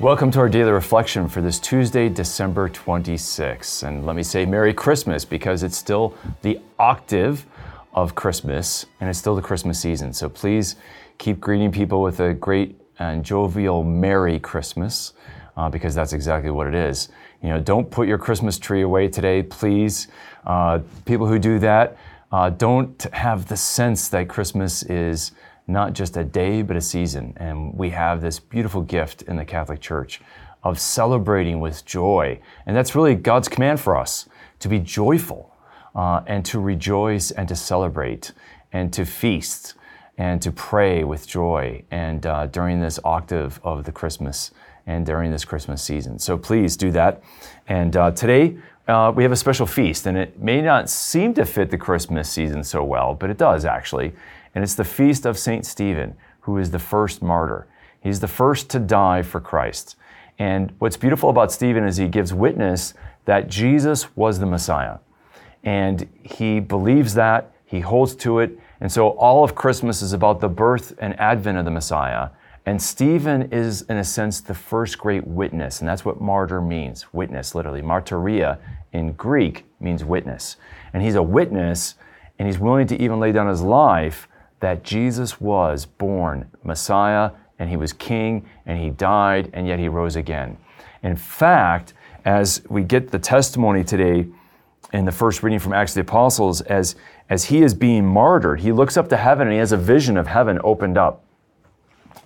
Welcome to our daily reflection for this Tuesday, December 26th. And let me say Merry Christmas because it's still the octave of Christmas and it's still the Christmas season. So please keep greeting people with a great and jovial Merry Christmas uh, because that's exactly what it is. You know, don't put your Christmas tree away today, please. Uh, people who do that uh, don't have the sense that Christmas is not just a day, but a season. And we have this beautiful gift in the Catholic Church of celebrating with joy. And that's really God's command for us to be joyful uh, and to rejoice and to celebrate and to feast and to pray with joy and uh, during this octave of the Christmas and during this Christmas season. So please do that. And uh, today uh, we have a special feast, and it may not seem to fit the Christmas season so well, but it does actually. And it's the feast of St. Stephen, who is the first martyr. He's the first to die for Christ. And what's beautiful about Stephen is he gives witness that Jesus was the Messiah. And he believes that, he holds to it. And so all of Christmas is about the birth and advent of the Messiah. And Stephen is, in a sense, the first great witness. And that's what martyr means witness, literally. Martyria in Greek means witness. And he's a witness, and he's willing to even lay down his life that Jesus was born Messiah, and he was king, and he died, and yet he rose again. In fact, as we get the testimony today in the first reading from Acts of the Apostles, as, as he is being martyred, he looks up to heaven and he has a vision of heaven opened up.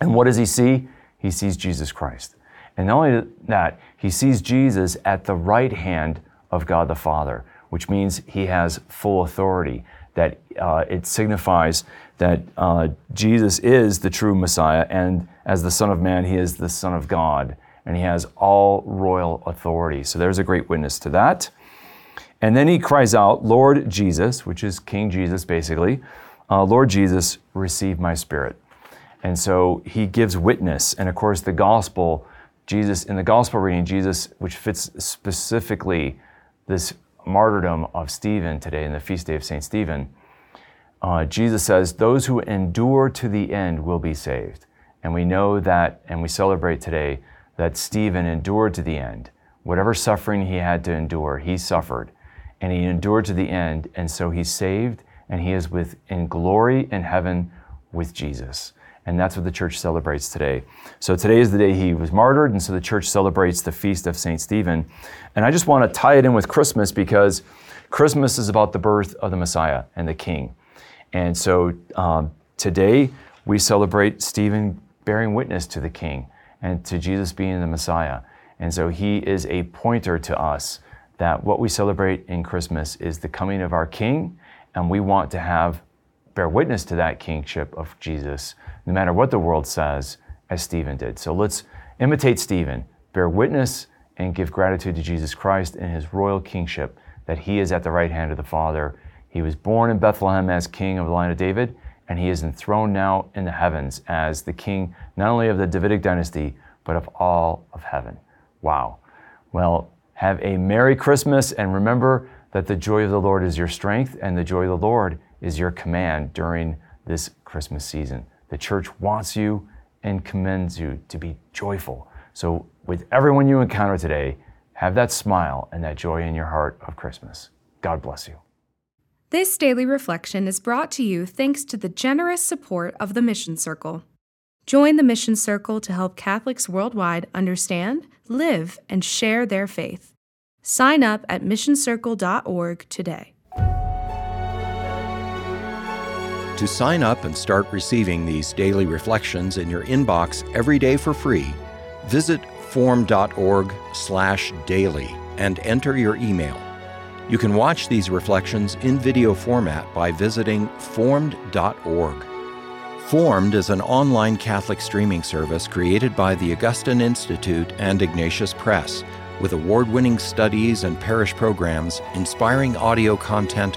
And what does he see? He sees Jesus Christ. And not only that, he sees Jesus at the right hand of God the Father, which means he has full authority, that uh, it signifies that uh, Jesus is the true Messiah, and as the Son of Man, he is the Son of God, and he has all royal authority. So there's a great witness to that. And then he cries out, Lord Jesus, which is King Jesus basically, uh, Lord Jesus, receive my spirit. And so he gives witness. And of course, the gospel, Jesus, in the gospel reading, Jesus, which fits specifically this martyrdom of Stephen today in the feast day of St. Stephen, uh, Jesus says, Those who endure to the end will be saved. And we know that, and we celebrate today, that Stephen endured to the end. Whatever suffering he had to endure, he suffered. And he endured to the end. And so he's saved, and he is with, in glory in heaven with Jesus. And that's what the church celebrates today. So today is the day he was martyred, and so the church celebrates the feast of St. Stephen. And I just want to tie it in with Christmas because Christmas is about the birth of the Messiah and the King. And so um, today we celebrate Stephen bearing witness to the King and to Jesus being the Messiah. And so he is a pointer to us that what we celebrate in Christmas is the coming of our King, and we want to have bear witness to that kingship of Jesus, no matter what the world says, as Stephen did. So let's imitate Stephen, bear witness, and give gratitude to Jesus Christ in his royal kingship, that he is at the right hand of the Father. He was born in Bethlehem as king of the line of David, and he is enthroned now in the heavens as the king not only of the Davidic dynasty, but of all of heaven. Wow. Well, have a Merry Christmas, and remember that the joy of the Lord is your strength, and the joy of the Lord is your command during this Christmas season. The church wants you and commends you to be joyful. So, with everyone you encounter today, have that smile and that joy in your heart of Christmas. God bless you. This daily reflection is brought to you thanks to the generous support of the Mission Circle. Join the Mission Circle to help Catholics worldwide understand, live, and share their faith. Sign up at missioncircle.org today. To sign up and start receiving these daily reflections in your inbox every day for free, visit formed.org/daily and enter your email. You can watch these reflections in video format by visiting formed.org. Formed is an online Catholic streaming service created by the Augustine Institute and Ignatius Press, with award winning studies and parish programs, inspiring audio content,